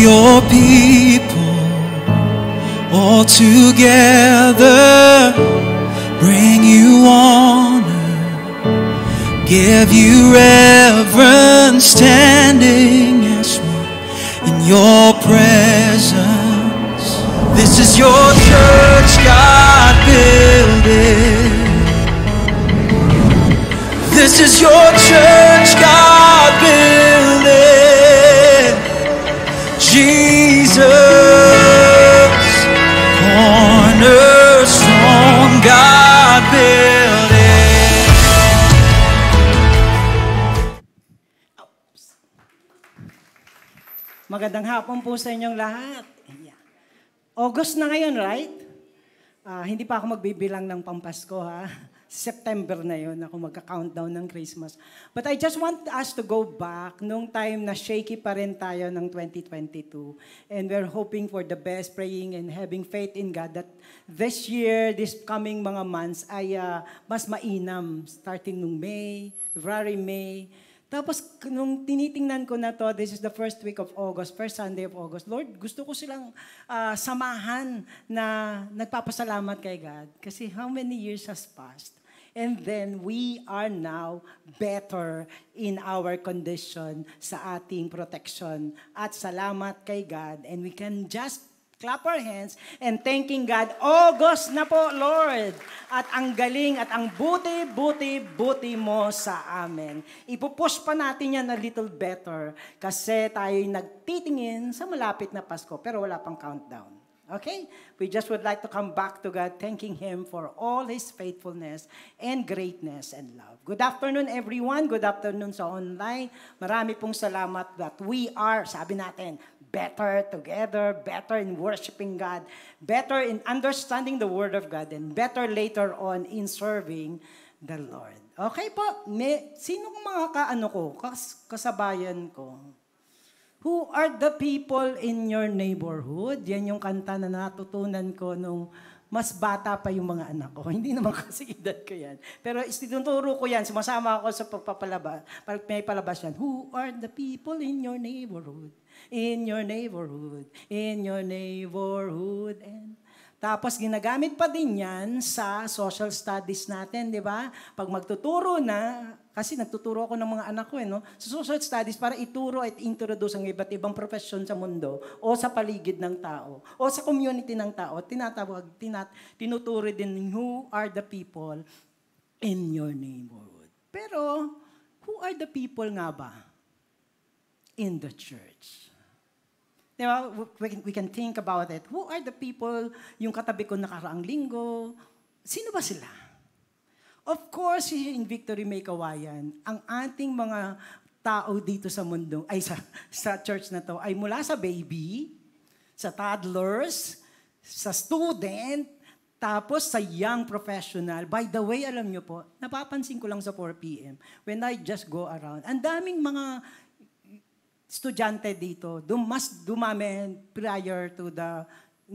your people all together, bring you honor, give you reverence, standing as one in your presence. This is your church, God build it. This is your church, God build it. Jesus, cornerstone, God build it. Magandang hapon po sa inyong lahat. August na ngayon, right? Ah, hindi pa ako magbibilang ng pampasko, ha? September na yon ako magka-countdown ng Christmas. But I just want us to go back nung time na shaky pa rin tayo ng 2022. And we're hoping for the best, praying and having faith in God that this year, this coming mga months ay ah, mas mainam. Starting nung May, February, May, tapos, nung tinitingnan ko na to, this is the first week of August, first Sunday of August, Lord, gusto ko silang ah, samahan na nagpapasalamat kay God. Kasi how many years has passed? And then we are now better in our condition sa ating protection. At salamat kay God. And we can just clap our hands and thanking God. August na po, Lord. At ang galing at ang buti, buti, buti mo sa amin. Ipupush pa natin yan a little better kasi tayo'y nagtitingin sa malapit na Pasko pero wala pang countdown. Okay? We just would like to come back to God thanking Him for all His faithfulness and greatness and love. Good afternoon everyone. Good afternoon sa online. Marami pong salamat that we are, sabi natin, better together, better in worshiping God, better in understanding the Word of God, and better later on in serving the Lord. Okay po, may, sino mga kaano ko, kas, kasabayan ko? Who are the people in your neighborhood? Yan yung kanta na natutunan ko nung mas bata pa yung mga anak ko. Hindi naman kasi edad ko yan. Pero itinuturo ko yan. Sumasama ako sa pagpapalabas. Pag may palabas yan. Who are the people in your neighborhood? In your neighborhood. In your neighborhood. And tapos ginagamit pa din yan sa social studies natin, di ba? Pag magtuturo na, kasi nagtuturo ako ng mga anak ko, eh, no? sa social studies para ituro at introduce ang iba't ibang profesyon sa mundo o sa paligid ng tao o sa community ng tao. Tinatawag, tinat, tinuturo din who are the people in your neighborhood. Pero, who are the people nga ba in the church? Di ba? We can, we can think about it. Who are the people, yung katabi ko nakaraang linggo, sino ba sila? Of course, in Victory May Kawayan, ang ating mga tao dito sa mundo, ay sa, sa church na to, ay mula sa baby, sa toddlers, sa student, tapos sa young professional. By the way, alam nyo po, napapansin ko lang sa 4 p.m. when I just go around, ang daming mga estudyante dito, dum, mas dumami prior to the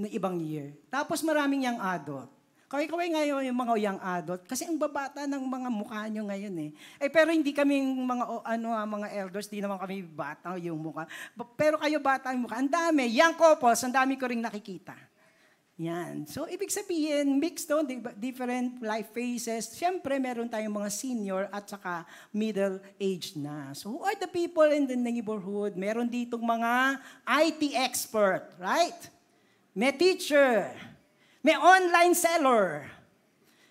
ibang year. Tapos maraming young adult. Kaway-kaway ngayon yung mga young adult kasi ang babata ng mga mukha nyo ngayon eh. Eh pero hindi kami mga o, ano ah, mga elders, di naman kami bata yung mukha. Pero kayo bata yung mukha. Ang dami, young couples, ang dami ko ring nakikita. Yan. So, ibig sabihin, mixed ba- different life phases. Siyempre, meron tayong mga senior at saka middle age na. So, who are the people in the neighborhood? Meron ditong mga IT expert, right? May teacher. May online seller.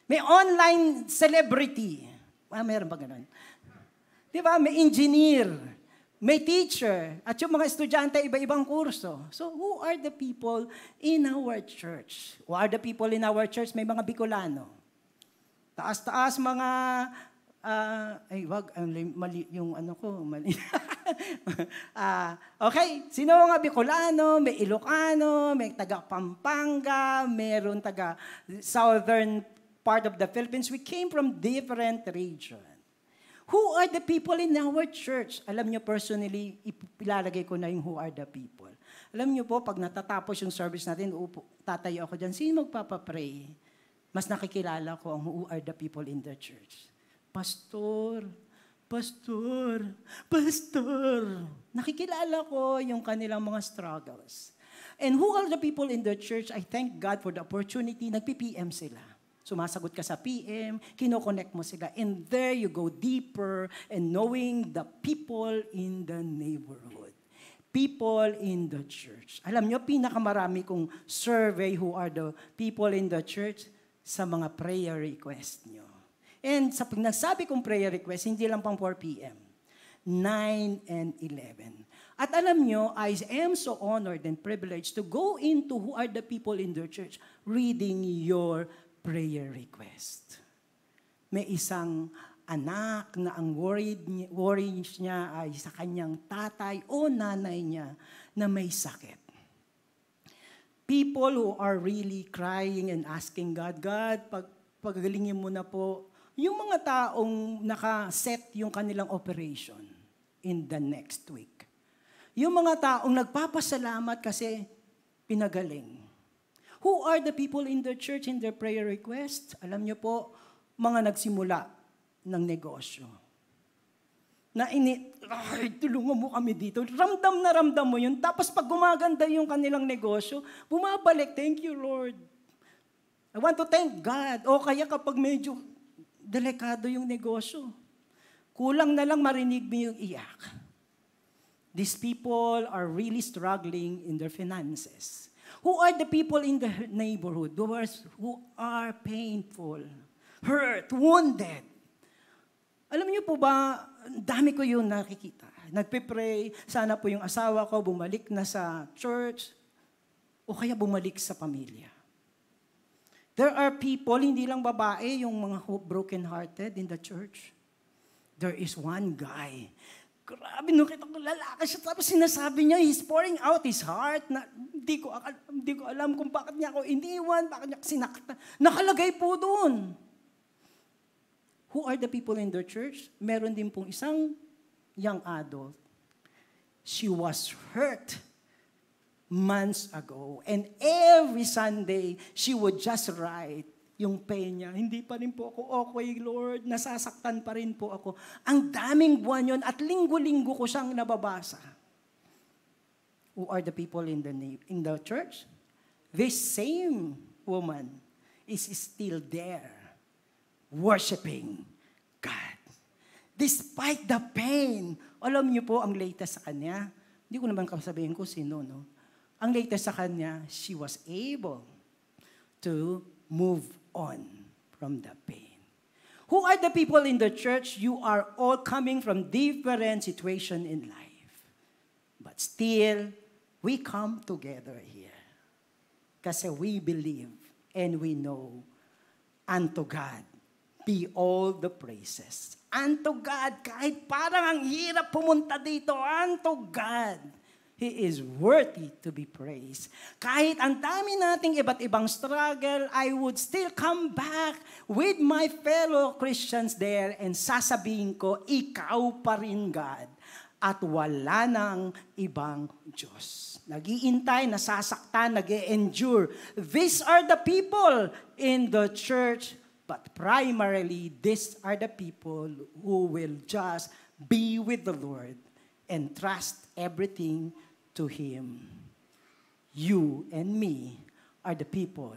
May online celebrity. Ah, meron ba ganun? Di ba? May engineer. May teacher. At yung mga estudyante, iba-ibang kurso. So, who are the people in our church? Who are the people in our church? May mga Bicolano. Taas-taas mga... ah, ay, wag, mali, yung ano ko, mali. Ah, okay, sino mga Bicolano, may Ilocano, may taga Pampanga, meron taga southern part of the Philippines. We came from different regions. Who are the people in our church? Alam nyo personally, ilalagay ko na yung who are the people. Alam nyo po, pag natatapos yung service natin, upo, tatayo ako dyan, sino magpapapray? Mas nakikilala ko ang who are the people in the church. Pastor, Pastor, Pastor, nakikilala ko yung kanilang mga struggles. And who are the people in the church? I thank God for the opportunity. Nagpi-PM sila. Sumasagot ka sa PM, kinoconnect mo sila. And there you go deeper and knowing the people in the neighborhood. People in the church. Alam nyo, pinakamarami kong survey who are the people in the church sa mga prayer request nyo. And sa pag kong prayer request, hindi lang pang 4 p.m. 9 and 11. At alam nyo, I am so honored and privileged to go into who are the people in the church reading your prayer request. May isang anak na ang worried, worries niya ay sa kanyang tatay o nanay niya na may sakit. People who are really crying and asking God, God, pag, pagalingin mo na po, yung mga taong nakaset yung kanilang operation in the next week. Yung mga taong nagpapasalamat kasi pinagaling. Who are the people in the church in their prayer request? Alam niyo po, mga nagsimula ng negosyo. Na ini, ay, tulungan mo kami dito. Ramdam na ramdam mo yun. Tapos pag gumaganda yung kanilang negosyo, bumabalik, thank you Lord. I want to thank God. O kaya kapag medyo delikado yung negosyo, kulang na lang marinig mo yung iyak. These people are really struggling in their finances. Who are the people in the neighborhood who are, who are painful, hurt, wounded? Alam niyo po ba, dami ko yung nakikita. Nagpe-pray, sana po yung asawa ko bumalik na sa church o kaya bumalik sa pamilya. There are people, hindi lang babae, yung mga broken-hearted in the church. There is one guy. Grabe, nung kita ko lalaki siya, tapos sinasabi niya, he's pouring out his heart na hindi ko, hindi ko alam kung bakit niya ako iniwan, bakit niya sinakta. Nakalagay po doon. Who are the people in the church? Meron din pong isang young adult. She was hurt months ago. And every Sunday, she would just write yung pain niya. Hindi pa rin po ako okay, Lord. Nasasaktan pa rin po ako. Ang daming buwan yon at linggo-linggo ko siyang nababasa. Who are the people in the, in the church? This same woman is still there worshiping God. Despite the pain, alam niyo po ang latest sa kanya, hindi ko naman kasabihin ko sino, no? Ang latest sa kanya, she was able to move on from the pain. Who are the people in the church? You are all coming from different situation in life. But still, we come together here. Kasi we believe and we know unto God be all the praises. Unto God, kahit parang ang hirap pumunta dito, unto God, He is worthy to be praised. Kahit ang dami nating iba't ibang struggle, I would still come back with my fellow Christians there and sasabihin ko, ikaw pa rin God at wala nang ibang Diyos. Nagiintay, nasasaktan, nag endure These are the people in the church But primarily, these are the people who will just be with the Lord and trust everything to Him. You and me are the people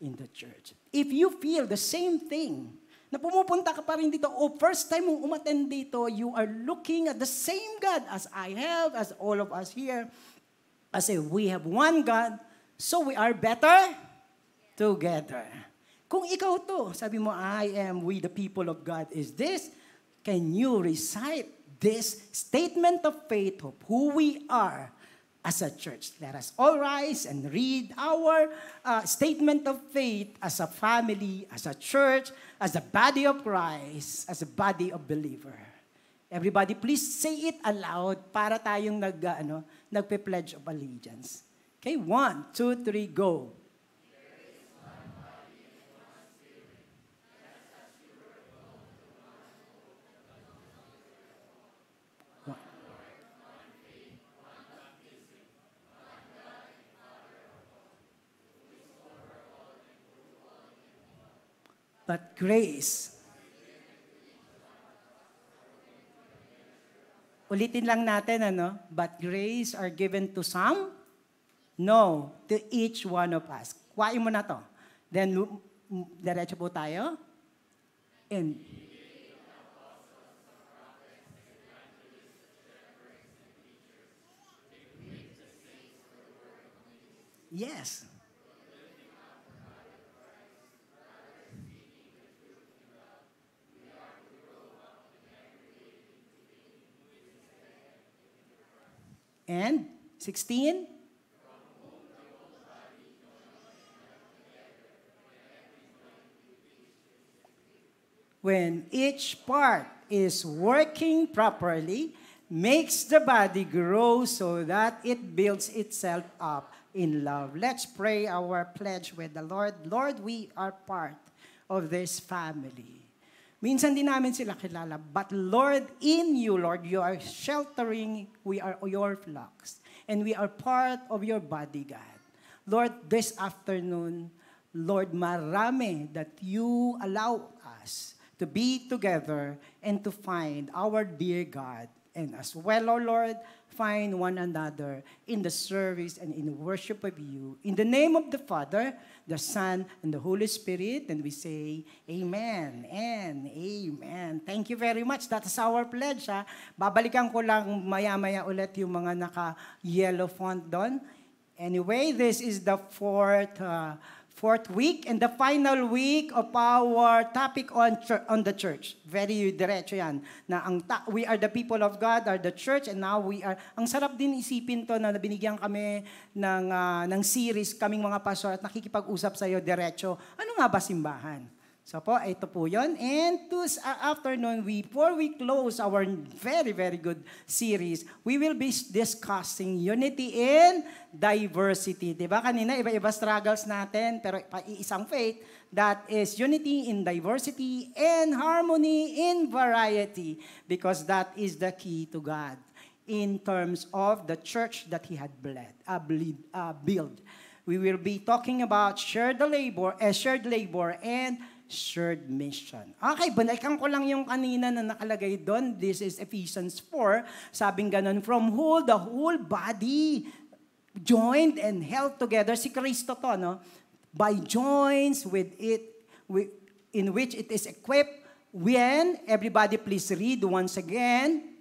in the church. If you feel the same thing, na pumupunta ka pa rin dito, o first time mong umattend dito, you are looking at the same God as I have, as all of us here. I say, we have one God, so we are better together. Kung ikaw to, sabi mo, I am with the people of God, is this, can you recite this statement of faith of who we are as a church? Let us all rise and read our uh, statement of faith as a family, as a church, as a body of Christ, as a body of believer. Everybody, please say it aloud para tayong nag, uh, ano, nagpe-pledge of allegiance. Okay, one, two, three, go. But grace. Ulitin lang natin, ano? But grace are given to some? No, to each one of us. Kuhain mo na to. Then, diretso po tayo. And, Yes. And 16? When each part is working properly, makes the body grow so that it builds itself up in love. Let's pray our pledge with the Lord. Lord, we are part of this family. Minsan din namin sila kilala. But Lord, in you, Lord, you are sheltering, we are your flocks. And we are part of your body, God. Lord, this afternoon, Lord, marami that you allow us to be together and to find our dear God. And as well, O Lord, find one another in the service and in worship of you. In the name of the Father, the Son, and the Holy Spirit, and we say, Amen and Amen. Thank you very much. That is our pledge. Ha? Babalikan ko lang maya-maya ulit yung mga naka-yellow font doon. Anyway, this is the fourth uh, fourth week and the final week of our topic on on the church. Very diretso yan. Na ang ta- we are the people of God, are the church, and now we are... Ang sarap din isipin to na binigyan kami ng, ah, ng series, kaming mga pastor, at nakikipag-usap sa iyo diretso. Ano nga ba simbahan? So po, ito po yon. And uh, afternoon, before we close our very, very good series, we will be discussing unity in diversity. Di ba? Kanina, iba-iba struggles natin, pero isang faith, that is unity in diversity and harmony in variety. Because that is the key to God in terms of the church that He had bled, uh, bleed, uh, built. We will be talking about shared labor, uh, shared labor and shared mission. Okay, balikan ko lang yung kanina na nakalagay doon. This is Ephesians 4. Sabing ganun, from whole, the whole body joined and held together. Si Kristo to, no? By joints with it, with, in which it is equipped when, everybody please read once again,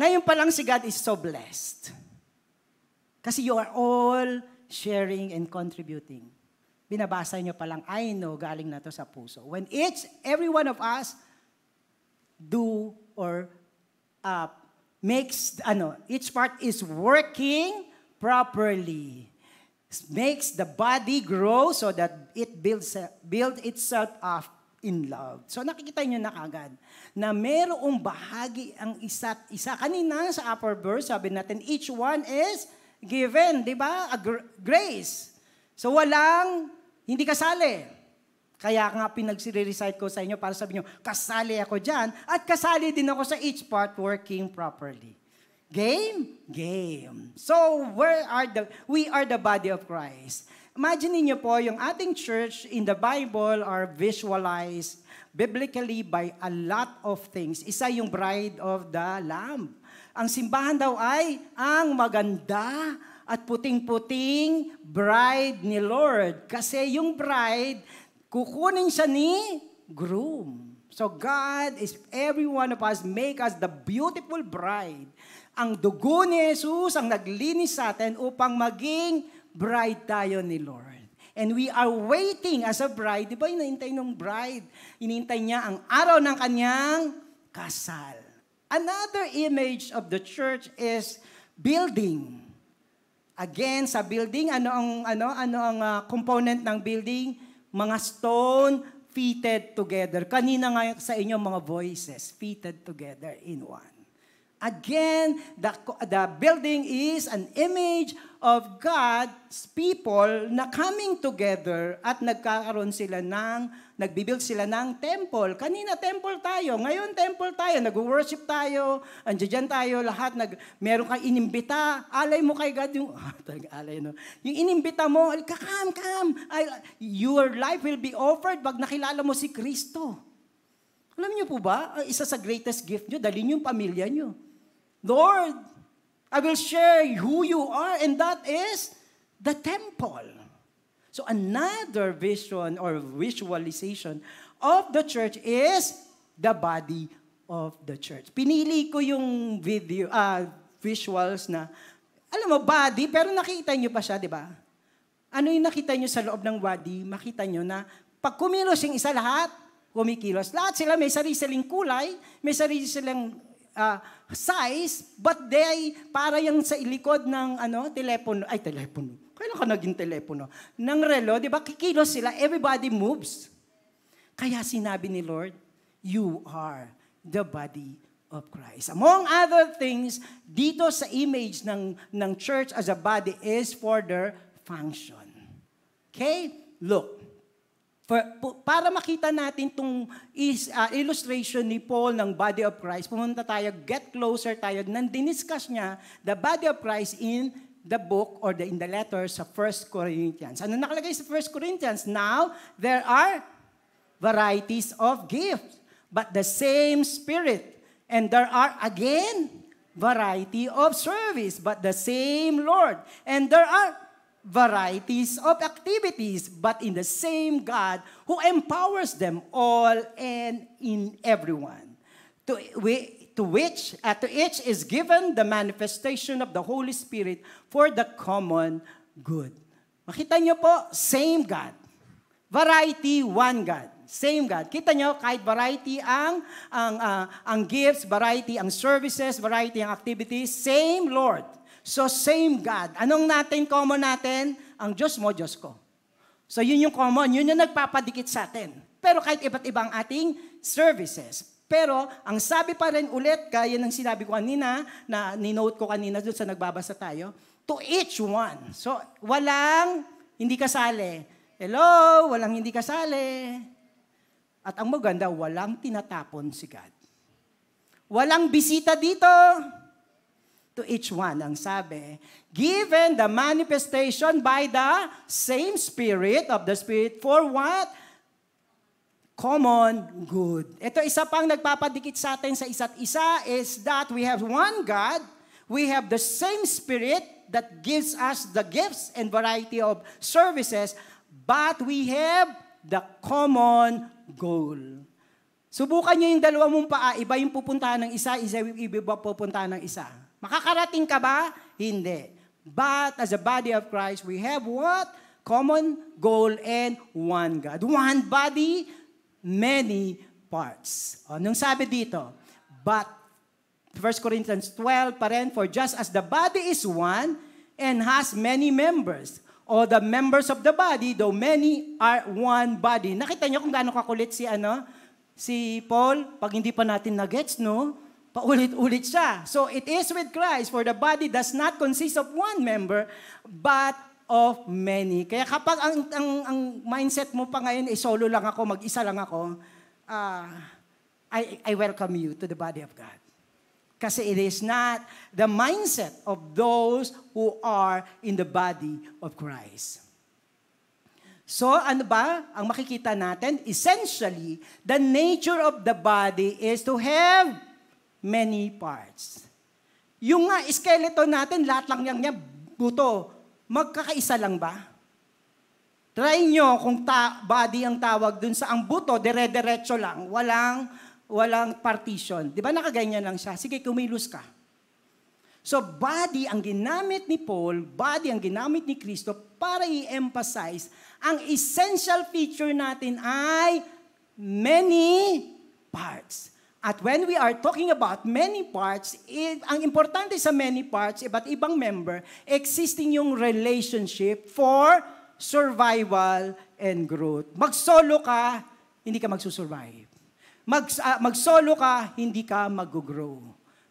Ngayon pa lang si God is so blessed. Kasi you are all sharing and contributing. Binabasa niyo pa lang, I know, galing na to sa puso. When each, every one of us do or uh, makes, ano, each part is working properly. Makes the body grow so that it builds, build itself up in love. So nakikita niyo na kagad na merong bahagi ang isa't isa. Kanina sa upper verse, sabi natin, each one is given, di ba? A gr- grace. So walang, hindi kasali. Kaya nga pinagsirecite ko sa inyo para sabi nyo, kasali ako dyan at kasali din ako sa each part working properly. Game? Game. So, where are the, we are the body of Christ. Imagine niyo po, yung ating church in the Bible are visualized biblically by a lot of things. Isa yung bride of the Lamb. Ang simbahan daw ay ang maganda at puting-puting bride ni Lord. Kasi yung bride, kukunin siya ni groom. So God is, every one of us, make us the beautiful bride. Ang dugo ni Jesus ang naglinis sa atin upang maging bride tayo ni Lord. And we are waiting as a bride. Di ba inintay ng bride? Inintay niya ang araw ng kanyang kasal. Another image of the church is building. Again, sa building, ano ang ano ano ang ah, component ng building? Mga stone fitted together. Kanina nga sa inyo mga voices fitted together in one. Again, the, the building is an image of God's people na coming together at nagkakaroon sila ng, nagbibuild sila ng temple. Kanina temple tayo, ngayon temple tayo, nag-worship tayo, andiyan tayo, lahat, nag, meron kang inimbita, alay mo kay God yung, ah, talaga alay no, yung inimbita mo, come, come, I, your life will be offered pag nakilala mo si Kristo. Alam niyo po ba, isa sa greatest gift niyo, dalhin yung pamilya niyo. Lord, I will share who you are, and that is the temple. So another vision or visualization of the church is the body of the church. Pinili ko yung video, uh, visuals na, alam mo, body, pero nakita nyo pa siya, di ba? Ano yung nakita nyo sa loob ng body? Makita nyo na pag kumilos yung isa lahat, kumikilos. Lahat sila may sarili-siling kulay, may sarili-silang uh, size, but they, para yung sa ilikod ng ano, telepono, ay telepono, kailan ka naging telepono? Ng relo, di ba, kikilos sila, everybody moves. Kaya sinabi ni Lord, you are the body of Christ. Among other things, dito sa image ng, ng church as a body is for their function. Okay? Look, para makita natin itong is, uh, illustration ni Paul ng body of Christ, pumunta tayo, get closer tayo, nang diniscuss niya the body of Christ in the book or the, in the letter sa 1 Corinthians. Ano nakalagay sa 1 Corinthians? Now, there are varieties of gifts, but the same Spirit. And there are again variety of service, but the same Lord. And there are varieties of activities, but in the same God who empowers them all and in everyone. To, we, to which, uh, to each is given the manifestation of the Holy Spirit for the common good. Makita niyo po, same God. Variety, one God. Same God. Kita nyo, kahit variety ang, ang, uh, ang gifts, variety ang services, variety ang activities, same Lord. So same God. Anong natin, common natin? Ang Diyos mo, Diyos ko. So yun yung common, yun yung nagpapadikit sa atin. Pero kahit iba't ibang ating services. Pero ang sabi pa rin ulit, kaya ng sinabi ko kanina, na ninote ko kanina doon sa nagbabasa tayo, to each one. So walang hindi kasali. Hello, walang hindi kasali. At ang maganda, walang tinatapon si God. Walang bisita dito to each one. Ang sabi, given the manifestation by the same Spirit of the Spirit for what? Common good. Ito isa pang nagpapadikit sa atin sa isa't isa is that we have one God, we have the same Spirit that gives us the gifts and variety of services, but we have the common goal. Subukan niyo yung dalawa mong paa, iba yung pupuntahan ng isa, isa yung iba pupuntahan ng isa. Makakarating ka ba? Hindi. But as a body of Christ, we have what? Common goal and one God. One body, many parts. O, nung sabi dito, but 1 Corinthians 12 pa rin, for just as the body is one and has many members, all the members of the body, though many are one body. Nakita niyo kung gaano kakulit si ano? Si Paul, pag hindi pa natin na-gets, no? Paulit-ulit siya. So it is with Christ, for the body does not consist of one member, but of many. Kaya kapag ang, ang, ang mindset mo pa ngayon, eh, solo lang ako, mag-isa lang ako, uh, I, I welcome you to the body of God. Kasi it is not the mindset of those who are in the body of Christ. So ano ba ang makikita natin? Essentially, the nature of the body is to have many parts. Yung nga skeleton natin, lahat lang yang niya, buto. Magkakaisa lang ba? Try nyo kung ta- body ang tawag dun sa ang buto, dire-diretso lang, walang, walang partition. Di ba nakaganyan lang siya? Sige, kumilos ka. So body ang ginamit ni Paul, body ang ginamit ni Kristo para i-emphasize ang essential feature natin ay many parts. At when we are talking about many parts, it, ang importante sa many parts, iba't ibang member, existing yung relationship for survival and growth. Mag-solo ka, hindi ka magsusurvive. Mag, uh, mag-solo ka, hindi ka mag-grow.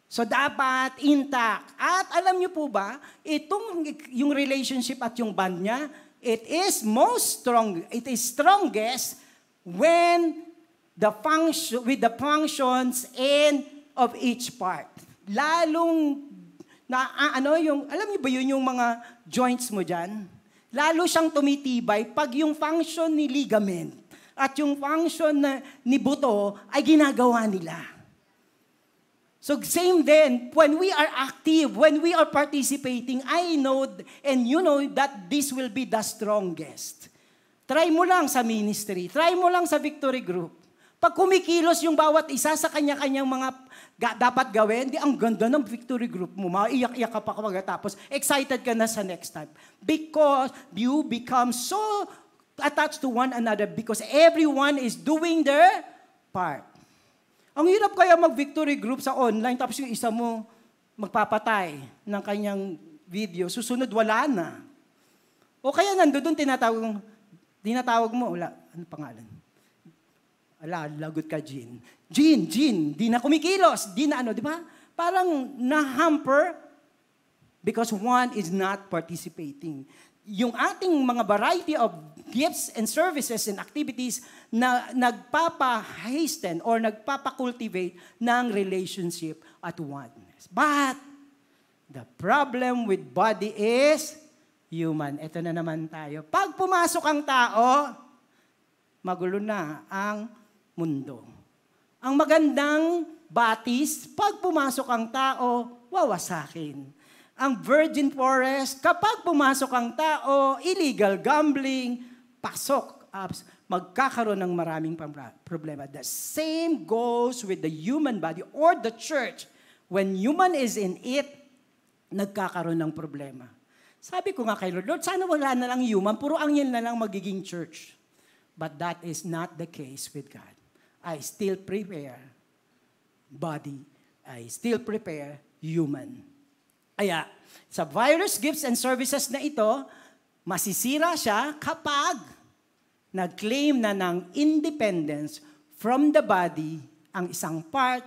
So dapat intact. At alam niyo po ba, itong yung relationship at yung bond niya, it is most strong, it is strongest when the function with the functions and of each part. Lalong na ano yung alam niyo ba yun yung mga joints mo diyan? Lalo siyang tumitibay pag yung function ni ligament at yung function na, ni buto ay ginagawa nila. So same then, when we are active, when we are participating, I know and you know that this will be the strongest. Try mo lang sa ministry, try mo lang sa victory group. Pag kumikilos yung bawat isa sa kanya-kanyang mga ga- dapat gawin, di ang ganda ng victory group mo. Maiyak-iyak ka pa kapag tapos excited ka na sa next time. Because you become so attached to one another because everyone is doing their part. Ang hirap kaya mag-victory group sa online tapos yung isa mo magpapatay ng kanyang video, susunod wala na. O kaya nandoon tinatawag, tinatawag mo, wala, ano pangalan? Ala, lagot ka, Jean. Jean, Jean, di na kumikilos, di na ano, di ba? Parang na-hamper because one is not participating yung ating mga variety of gifts and services and activities na nagpapa-hasten or nagpapa-cultivate ng relationship at oneness. But, the problem with body is human. Ito na naman tayo. Pag pumasok ang tao, magulo na ang mundo. Ang magandang batis, pag pumasok ang tao, wawasakin ang virgin forest, kapag pumasok ang tao, illegal gambling, pasok, ups, magkakaroon ng maraming problema. The same goes with the human body or the church. When human is in it, nagkakaroon ng problema. Sabi ko nga kay Lord, Lord, sana wala na lang human, puro angel na lang magiging church. But that is not the case with God. I still prepare body. I still prepare human. Kaya, sa virus gifts and services na ito, masisira siya kapag nag-claim na ng independence from the body ang isang part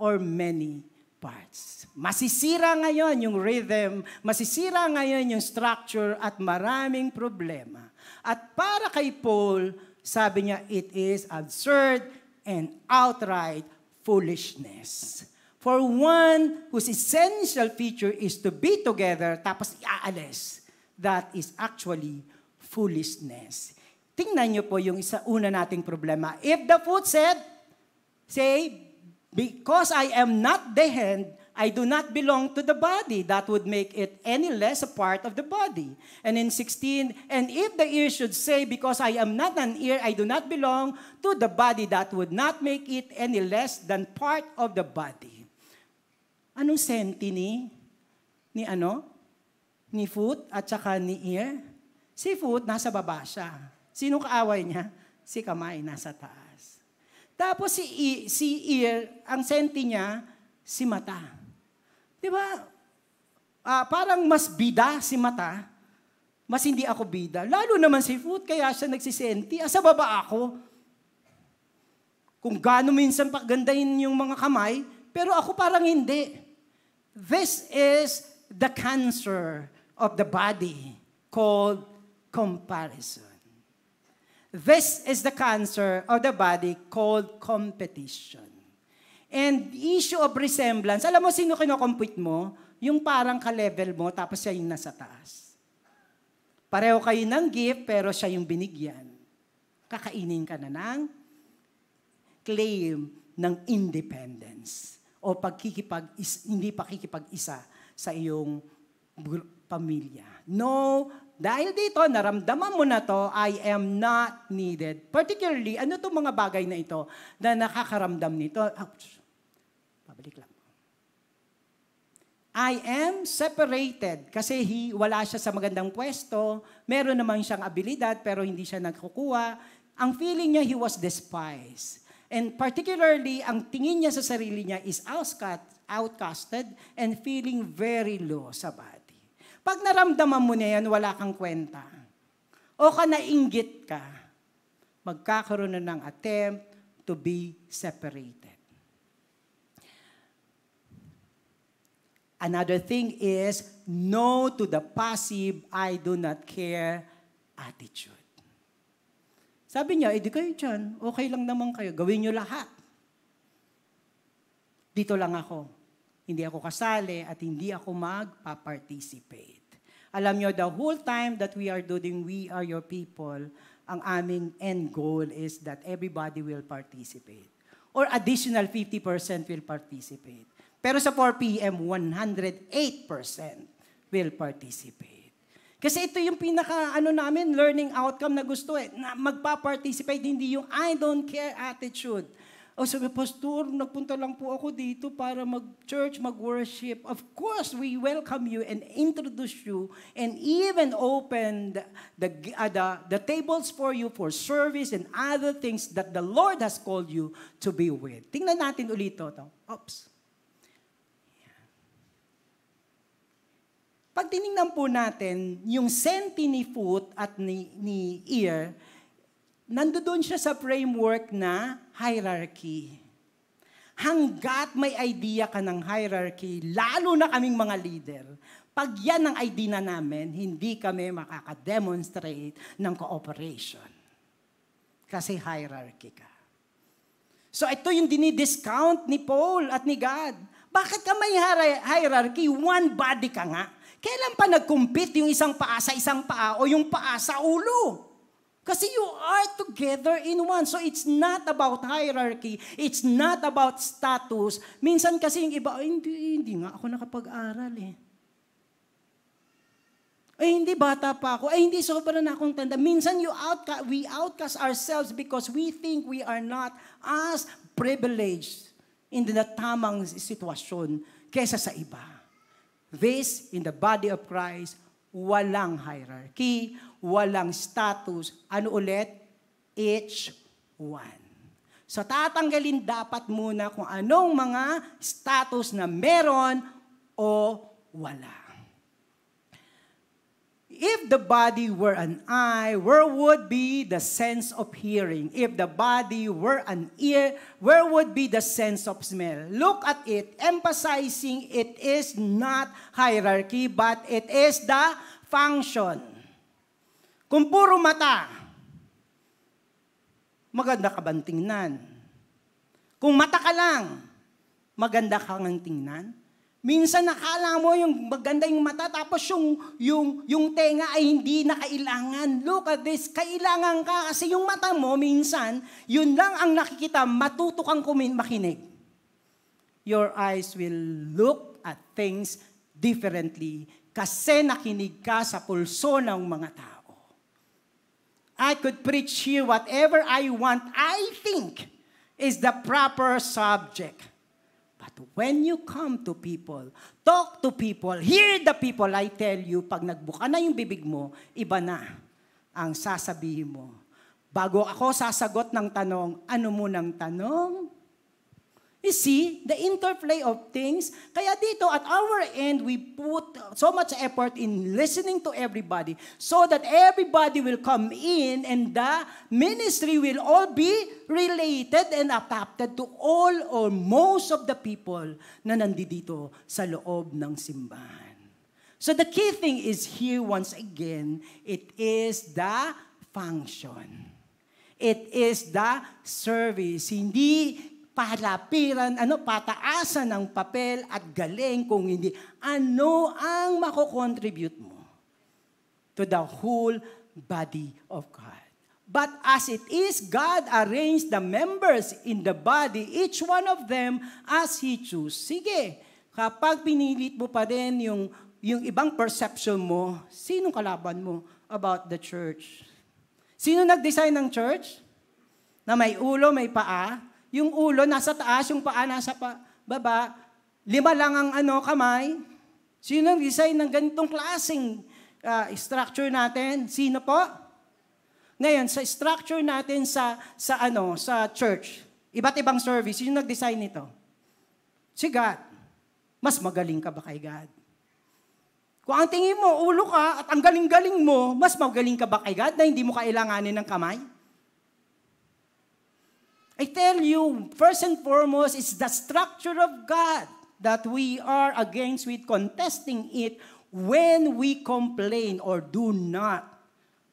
or many parts. Masisira ngayon yung rhythm, masisira ngayon yung structure at maraming problema. At para kay Paul, sabi niya, it is absurd and outright foolishness. For one whose essential feature is to be together, tapos iaalis, that is actually foolishness. Tingnan niyo po yung isa una nating problema. If the foot said, say, because I am not the hand, I do not belong to the body. That would make it any less a part of the body. And in 16, and if the ear should say, because I am not an ear, I do not belong to the body, that would not make it any less than part of the body. Anong senti ni, ni ano? Ni foot at saka ni ear? Si foot, nasa baba siya. Sino kaaway niya? Si kamay, nasa taas. Tapos si, si ear, ang senti niya, si mata. Di ba? Uh, parang mas bida si mata, mas hindi ako bida. Lalo naman si foot, kaya siya nagsisenti. Asa baba ako? Kung gaano minsan pagandahin yung mga kamay, pero ako parang hindi. This is the cancer of the body called comparison. This is the cancer of the body called competition. And issue of resemblance, alam mo sino kinocompete mo? Yung parang ka-level mo, tapos siya yung nasa taas. Pareho kayo ng gift, pero siya yung binigyan. Kakainin ka na ng claim ng independence o pagkikipag hindi pakikipag-isa sa iyong pamilya. No, dahil dito, naramdaman mo na to, I am not needed. Particularly, ano itong mga bagay na ito na nakakaramdam nito? Ouch. Pabalik lang. I am separated kasi he, wala siya sa magandang pwesto, meron naman siyang abilidad pero hindi siya nagkukuha. Ang feeling niya, he was despised. And particularly, ang tingin niya sa sarili niya is outcast, outcasted and feeling very low sa body. Pag naramdaman mo na yan, wala kang kwenta. O ka nainggit ka, magkakaroon na ng attempt to be separated. Another thing is no to the passive, I do not care attitude. Sabi niya, edi kayo dyan, okay lang naman kayo, gawin niyo lahat. Dito lang ako. Hindi ako kasali at hindi ako magpa-participate. Alam niyo, the whole time that we are doing We Are Your People, ang aming end goal is that everybody will participate. Or additional 50% will participate. Pero sa 4 p.m., 108% will participate. Kasi ito yung pinaka ano namin learning outcome na gusto eh, na magpa-participate hindi yung I don't care attitude. O sabi, Pastor, nagpunta lang po ako dito para mag-church, mag-worship. Of course, we welcome you and introduce you and even open the, the, uh, the, the tables for you for service and other things that the Lord has called you to be with. Tingnan natin ulit ito. Oops. Pag tinignan po natin, yung senti ni foot at ni, ni ear, nandoon siya sa framework na hierarchy. Hanggat may idea ka ng hierarchy, lalo na kaming mga leader, pag yan ang idea na namin, hindi kami makaka-demonstrate ng cooperation. Kasi hierarchy ka. So ito yung dinidiscount ni Paul at ni God. Bakit ka may hierarchy? One body ka nga. Kailan pa nag-compete yung isang paa sa isang paa o yung paa sa ulo? Kasi you are together in one. So it's not about hierarchy. It's not about status. Minsan kasi yung iba, hindi, hindi nga ako nakapag-aral eh. Ay, hindi bata pa ako. Ay, hindi sobra na akong tanda. Minsan you outcast, we outcast ourselves because we think we are not as privileged in the tamang sitwasyon kesa sa iba. This, in the body of Christ, walang hierarchy, walang status. Ano ulit? Each one. So tatanggalin dapat muna kung anong mga status na meron o wala. If the body were an eye, where would be the sense of hearing? If the body were an ear, where would be the sense of smell? Look at it, emphasizing it is not hierarchy, but it is the function. Kung puro mata, maganda ka bang tingnan? Kung mata ka lang, maganda ka ng tingnan? Minsan nakala mo yung maganda yung mata tapos yung, yung, yung tenga ay hindi na kailangan. Look at this, kailangan ka kasi yung mata mo minsan, yun lang ang nakikita, matuto kang kumin, makinig. Your eyes will look at things differently kasi nakinig ka sa pulso ng mga tao. I could preach here whatever I want, I think is the proper subject. But when you come to people, talk to people, hear the people, I tell you, pag nagbuka na yung bibig mo, iba na ang sasabihin mo. Bago ako sasagot ng tanong, ano mo ng tanong? You see, the interplay of things. Kaya dito, at our end, we put so much effort in listening to everybody so that everybody will come in and the ministry will all be related and adapted to all or most of the people na nandito sa loob ng simbahan. So the key thing is here once again, it is the function. It is the service. Hindi palapiran, ano, pataasan ng papel at galing kung hindi. Ano ang mako-contribute mo to the whole body of God? But as it is, God arranged the members in the body, each one of them as He choose. Sige, kapag pinilit mo pa din yung, yung ibang perception mo, sinong kalaban mo about the church? Sino nag-design ng church? Na may ulo, may paa, yung ulo nasa taas, yung paa nasa pa, baba. Lima lang ang ano, kamay. Sino ang design ng ganitong klaseng uh, structure natin? Sino po? Ngayon, sa structure natin sa, sa ano, sa church, iba't ibang service, sino nag-design nito? Si God. Mas magaling ka ba kay God? Kung ang tingin mo, ulo ka at ang galing-galing mo, mas magaling ka ba kay God na hindi mo kailanganin ng kamay? I tell you, first and foremost, is the structure of God. that we are against with contesting it when we complain or do not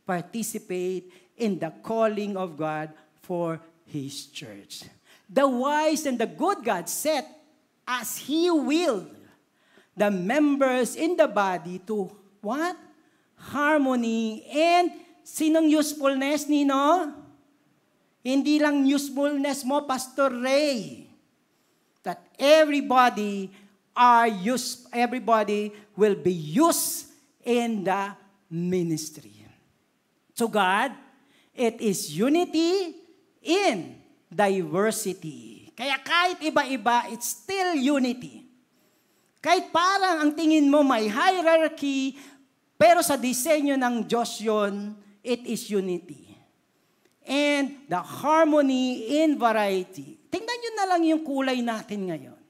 participate in the calling of God for His church. The wise and the good God set as He willed the members in the body to what? Harmony and sinong usefulness, Nino? Hindi lang usefulness mo, Pastor Ray. That everybody are used, everybody will be used in the ministry. So God, it is unity in diversity. Kaya kahit iba-iba, it's still unity. Kahit parang ang tingin mo may hierarchy, pero sa disenyo ng Diyos yun, it is unity and the harmony in variety. Tingnan nyo na lang yung kulay natin ngayon.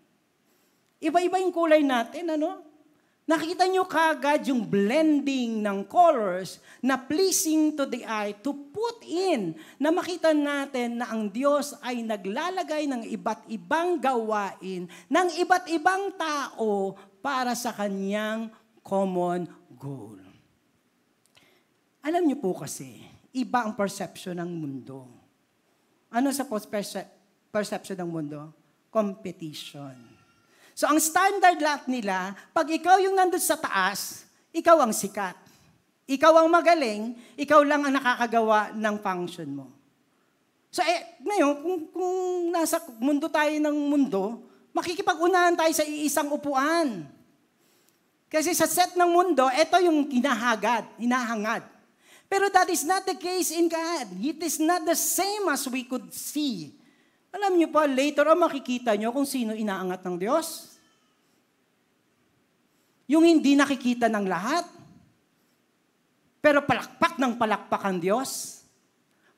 Iba-iba yung kulay natin, ano? Nakita nyo kagad yung blending ng colors na pleasing to the eye to put in na makita natin na ang Diyos ay naglalagay ng iba't ibang gawain ng iba't ibang tao para sa kanyang common goal. Alam niyo po kasi, iba ang perception ng mundo. Ano sa perception ng mundo? Competition. So ang standard lahat nila, pag ikaw yung nandun sa taas, ikaw ang sikat. Ikaw ang magaling, ikaw lang ang nakakagawa ng function mo. So eh, ngayon, kung, kung nasa mundo tayo ng mundo, makikipag-unahan tayo sa iisang upuan. Kasi sa set ng mundo, ito yung hinahagad, hinahangad. Pero that is not the case in God. It is not the same as we could see. Alam niyo pa, later on makikita niyo kung sino inaangat ng Diyos. Yung hindi nakikita ng lahat. Pero palakpak ng palakpak ang Diyos.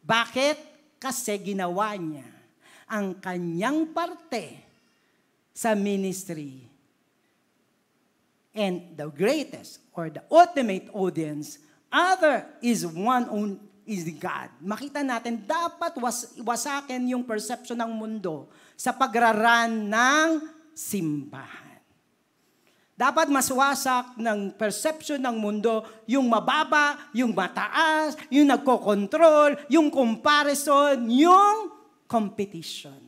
Bakit? Kasi ginawa niya ang kanyang parte sa ministry. And the greatest or the ultimate audience Other is one own is God. Makita natin, dapat was, wasakin yung perception ng mundo sa pagraran ng simbahan. Dapat maswasak ng perception ng mundo yung mababa, yung mataas, yung nagko-control, yung comparison, yung competition.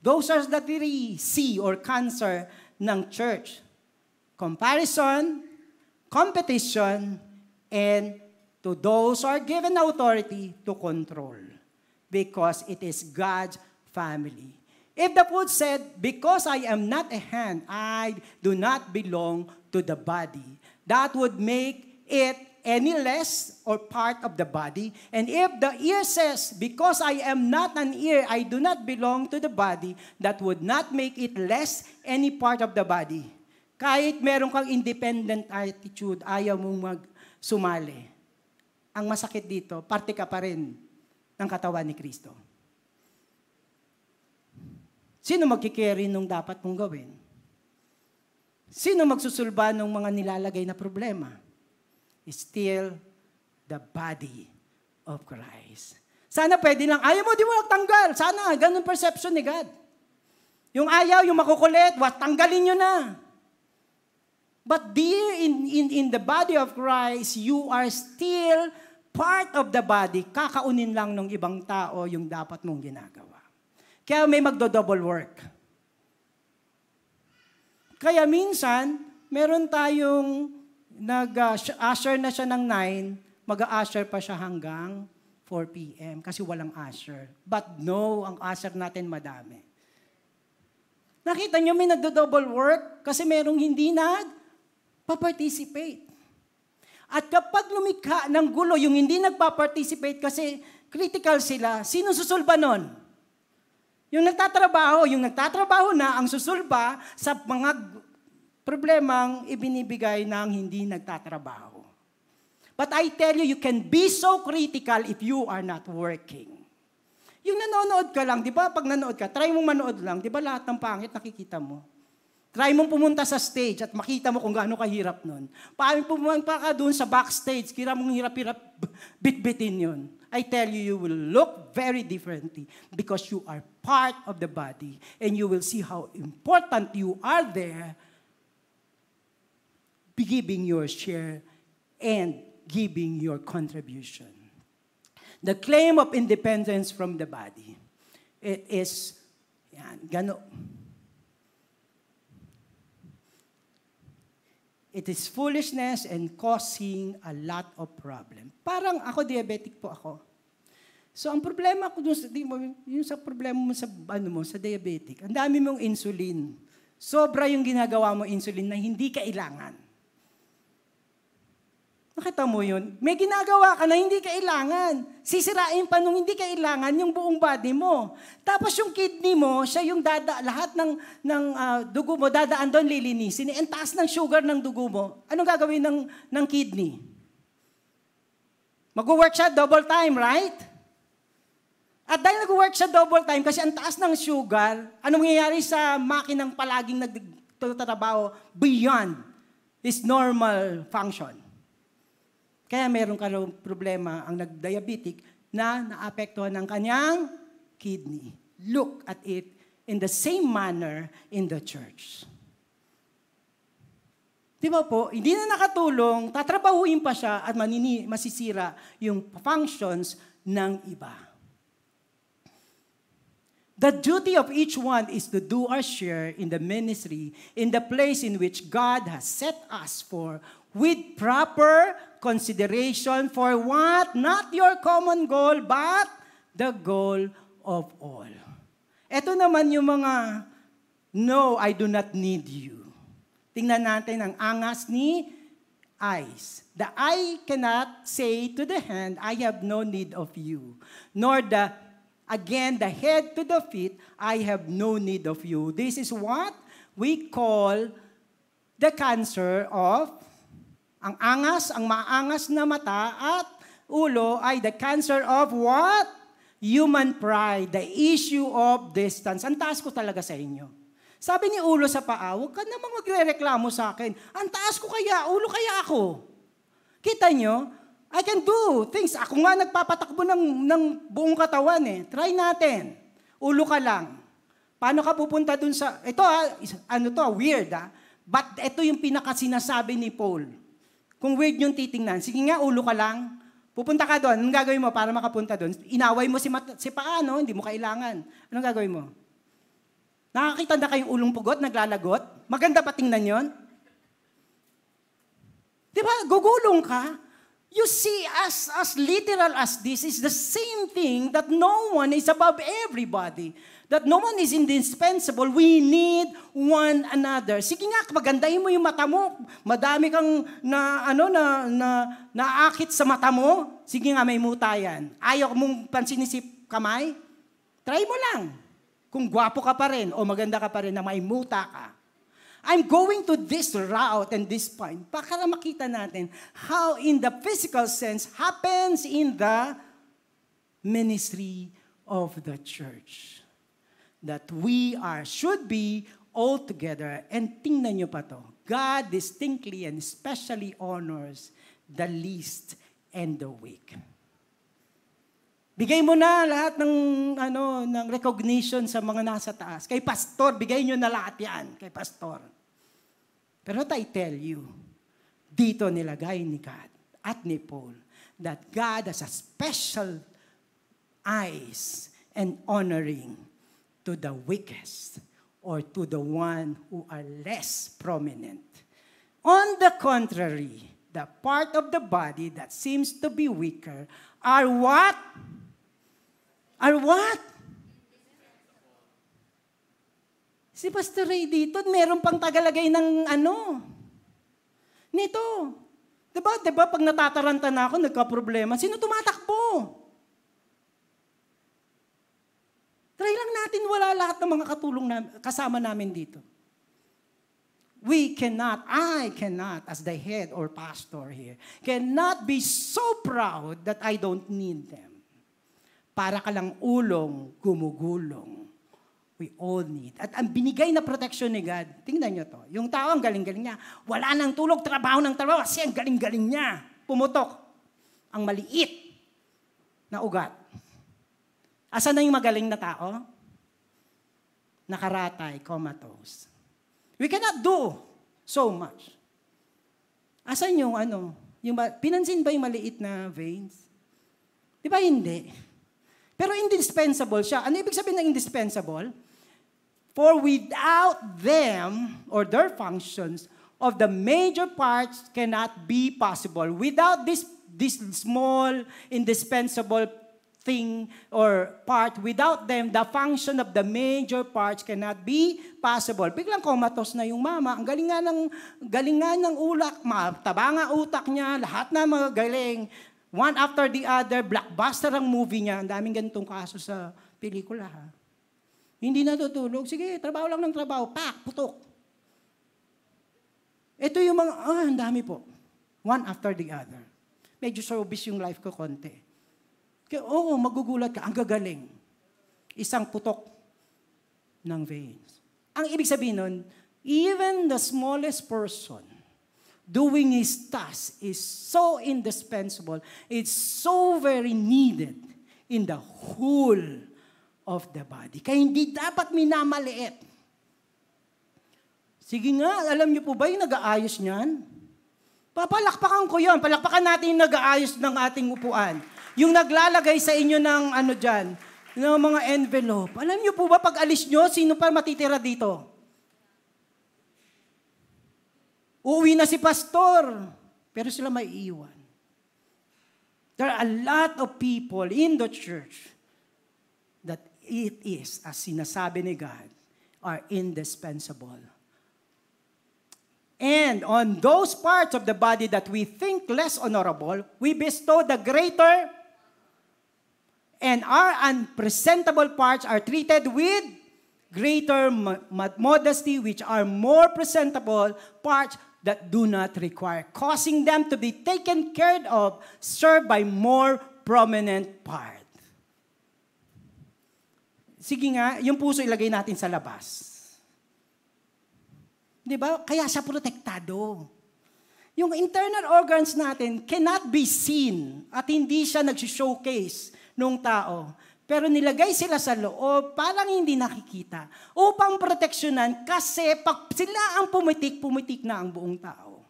Those are the three C or cancer ng church. Comparison, competition, and to those who are given authority to control because it is God's family. If the food said, because I am not a hand, I do not belong to the body, that would make it any less or part of the body. And if the ear says, because I am not an ear, I do not belong to the body, that would not make it less any part of the body. Kahit meron kang independent attitude, ayaw mong mag, sumali. Ang masakit dito, parte ka pa rin ng katawan ni Kristo. Sino magkikerry nung dapat mong gawin? Sino magsusulba ng mga nilalagay na problema? Still the body of Christ. Sana pwede lang, ayaw mo, di mo tanggal. Sana, ganun perception ni God. Yung ayaw, yung makukulit, tanggalin nyo na. But dear, in, in, in the body of Christ, you are still part of the body. Kakaunin lang ng ibang tao yung dapat mong ginagawa. Kaya may magdo-double work. Kaya minsan, meron tayong nag-usher na siya ng 9, mag-usher pa siya hanggang 4 p.m. kasi walang usher. But no, ang usher natin madami. Nakita nyo may nagdo-double work kasi merong hindi nag pa-participate. At kapag lumikha ng gulo, yung hindi nagpa-participate kasi critical sila, sino susulba nun? Yung nagtatrabaho, yung nagtatrabaho na ang susulba sa mga problemang ibinibigay ng hindi nagtatrabaho. But I tell you, you can be so critical if you are not working. Yung nanonood ka lang, di ba? Pag nanood ka, try mong manood lang, di ba lahat ng pangit nakikita mo? Try mong pumunta sa stage at makita mo kung gaano kahirap nun. Paano pumunta ka doon sa backstage, kira mong hirap-hirap bitbitin yun. I tell you, you will look very differently because you are part of the body and you will see how important you are there, giving your share and giving your contribution. The claim of independence from the body. It is, yan, gano. It is foolishness and causing a lot of problem. Parang ako, diabetic po ako. So, ang problema ko dun sa, di mo, yung sa problema mo sa, ano mo, sa diabetic, ang dami mong insulin. Sobra yung ginagawa mo insulin na hindi kailangan. Nakita mo yun? May ginagawa ka na hindi kailangan. Sisirain pa nung hindi kailangan yung buong body mo. Tapos yung kidney mo, siya yung dada, lahat ng, ng uh, dugo mo, dadaan doon lilinisin. Ang taas ng sugar ng dugo mo. Anong gagawin ng, ng kidney? Mag-work siya double time, right? At dahil nag-work siya double time kasi ang taas ng sugar, anong mangyayari sa makinang palaging nagtatrabaho beyond his normal function? Kaya meron ka problema ang nag-diabetic na naapektuhan ng kanyang kidney. Look at it in the same manner in the church. Di ba po, hindi na nakatulong, tatrabahuin pa siya at manini, masisira yung functions ng iba. The duty of each one is to do our share in the ministry, in the place in which God has set us for, with proper consideration for what? Not your common goal, but the goal of all. Ito naman yung mga, no, I do not need you. Tingnan natin ang angas ni eyes. The eye cannot say to the hand, I have no need of you. Nor the, again, the head to the feet, I have no need of you. This is what we call the cancer of ang angas, ang maangas na mata at ulo ay the cancer of what? Human pride, the issue of distance. Ang taas ko talaga sa inyo. Sabi ni ulo sa paa, huwag ka namang magre-reklamo sa akin. Ang taas ko kaya, ulo kaya ako. Kita nyo? I can do things. Ako nga nagpapatakbo ng, ng buong katawan eh. Try natin. Ulo ka lang. Paano ka pupunta dun sa... Ito ha, ano to, weird ha. But ito yung pinakasinasabi ni Paul. Kung weird yung titingnan, sige nga, ulo ka lang. Pupunta ka doon, anong gagawin mo para makapunta doon? Inaway mo si, mat- si paano, hindi mo kailangan. Anong gagawin mo? Nakakita na kayong ulong pugot, naglalagot? Maganda pa tingnan yon? Di ba? Gugulong ka. You see, as, as literal as this is the same thing that no one is above everybody that no one is indispensable. We need one another. Sige nga, magandahin mo yung mata mo. Madami kang na, ano, na, na, naakit sa mata mo. Sige nga, may muta yan. Ayaw mong pansinin si kamay? Try mo lang. Kung gwapo ka pa rin o maganda ka pa rin na may muta ka. I'm going to this route and this point para makita natin how in the physical sense happens in the ministry of the church that we are, should be all together. And tingnan nyo pa to. God distinctly and especially honors the least and the weak. Bigay mo na lahat ng ano ng recognition sa mga nasa taas. Kay pastor, bigay niyo na lahat 'yan kay pastor. Pero I tell you, dito nilagay ni God at ni Paul that God has a special eyes and honoring to the weakest or to the one who are less prominent. On the contrary, the part of the body that seems to be weaker are what? Are what? Si Pastor Ray dito, meron pang tagalagay ng ano. Nito. Diba, diba pag natataranta na ako, nagka-problema, sino tumatakbo? Try lang natin wala lahat ng mga katulong na, kasama namin dito. We cannot, I cannot, as the head or pastor here, cannot be so proud that I don't need them. Para ka lang ulong, gumugulong. We all need. At ang binigay na protection ni God, tingnan nyo to, yung tao ang galing-galing niya. Wala nang tulog, trabaho ng trabaho, kasi ang galing-galing niya. Pumutok. Ang maliit. na ugat. Asa na yung magaling na tao? Nakaratay, comatose. We cannot do so much. Asan yung ano? Yung pinansin ba yung maliit na veins? Di ba hindi? Pero indispensable siya. Ano ibig sabihin ng indispensable? For without them or their functions of the major parts cannot be possible. Without this, this small, indispensable thing or part, without them, the function of the major parts cannot be possible. Biglang comatose na yung mama. Ang galing nga ng, galing nga ng ulak, mataba nga utak niya, lahat na mga galing. One after the other, blockbuster ang movie niya. Ang daming ganitong kaso sa pelikula. Ha? Hindi natutulog. Sige, trabaho lang ng trabaho. Pak, putok. Ito yung mga, ah, ang dami po. One after the other. Medyo showbiz yung life ko konti. Kaya, oo, magugulat ka. Ang gagaling. Isang putok ng veins. Ang ibig sabihin nun, even the smallest person doing his task is so indispensable. It's so very needed in the whole of the body. Kaya hindi dapat minamaliit. Sige nga, alam niyo po ba yung nag-aayos niyan? Papalakpakan ko yon. Palakpakan natin yung nag-aayos ng ating upuan. Yung naglalagay sa inyo ng ano dyan, ng mga envelope. Alam niyo po ba, pag alis nyo, sino pa matitira dito? Uuwi na si pastor, pero sila may iwan. There are a lot of people in the church that it is, as sinasabi ni God, are indispensable. And on those parts of the body that we think less honorable, we bestow the greater and our unpresentable parts are treated with greater modesty, which are more presentable parts that do not require, causing them to be taken care of, served by more prominent part. Sige nga, yung puso ilagay natin sa labas. Di ba? Kaya siya protektado. Yung internal organs natin cannot be seen at hindi siya nag-showcase nung tao. Pero nilagay sila sa loob, parang hindi nakikita. Upang proteksyonan kasi pag sila ang pumitik, pumitik na ang buong tao.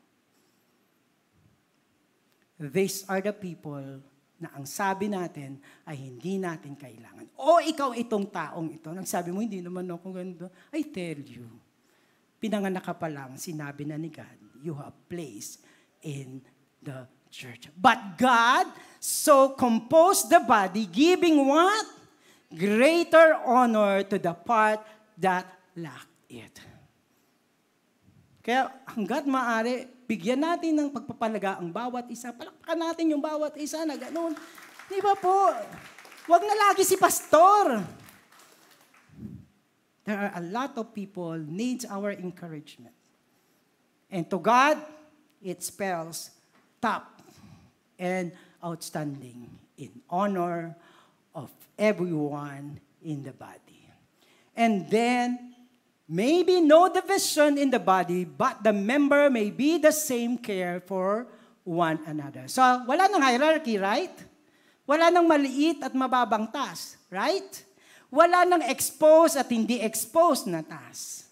These are the people na ang sabi natin ay hindi natin kailangan. O ikaw itong taong ito, nagsabi mo, hindi naman ako ganito. I tell you, pinanganak ka pa lang, sinabi na ni God, you have place in the church. But God so composed the body, giving what? Greater honor to the part that lacked it. Kaya hanggat maaari, bigyan natin ng pagpapalaga ang bawat isa. Palakpakan natin yung bawat isa na ganoon. Di ba po? Huwag na lagi si pastor. There are a lot of people needs our encouragement. And to God, it spells top and outstanding in honor of everyone in the body. And then, maybe no division in the body, but the member may be the same care for one another. So, wala nang hierarchy, right? Wala nang maliit at mababang task, right? Wala nang exposed at hindi exposed na task.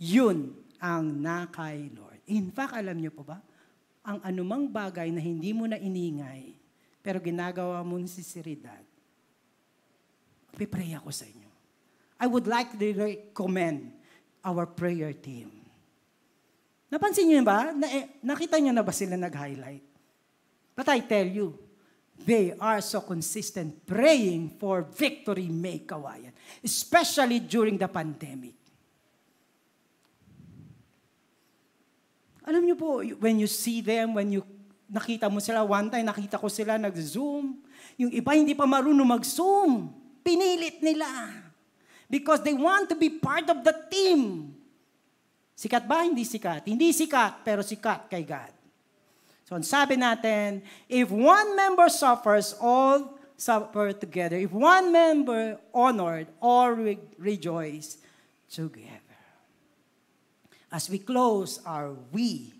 Yun ang na kay Lord. In fact, alam niyo po ba? Ang anumang bagay na hindi mo na iningay, pero ginagawa mo si sinseridad, pipray ako sa inyo. I would like to recommend our prayer team. Napansin niyo ba? Na, eh, nakita niyo na ba sila nag-highlight? But I tell you, they are so consistent praying for victory may kawayan. Especially during the pandemic. Alam niyo po, when you see them, when you nakita mo sila, one time nakita ko sila nag-zoom. Yung iba hindi pa marunong mag-zoom. Pinilit nila. Because they want to be part of the team. Sikat ba? Hindi sikat. Hindi sikat, pero sikat kay God. So, sabi natin, if one member suffers, all suffer together. If one member honored, all re- rejoice together as we close our We,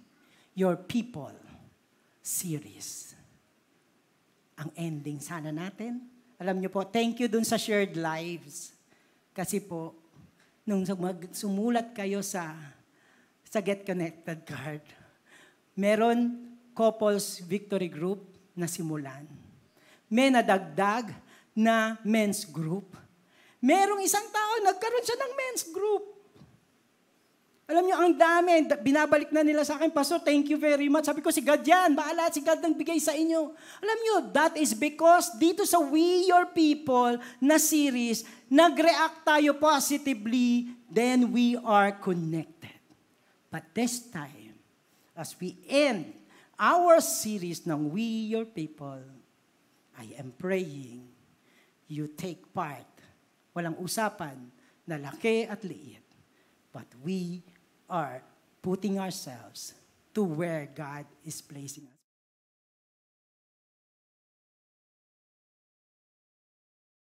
Your People series. ang ending sana natin. Alam niyo po, thank you dun sa shared lives. Kasi po, nung sumulat kayo sa sa Get Connected card, meron couples victory group na simulan. May nadagdag na men's group. Merong isang tao, nagkaroon siya ng men's group. Alam niyo, ang dami. Da- Binabalik na nila sa akin, Pastor, thank you very much. Sabi ko, si God yan. Bahala, si God ang bigay sa inyo. Alam niyo, that is because dito sa We Your People na series, nag-react tayo positively, then we are connected. But this time, as we end our series ng We Your People, I am praying you take part. Walang usapan na laki at liit. But we are putting ourselves to where God is placing us.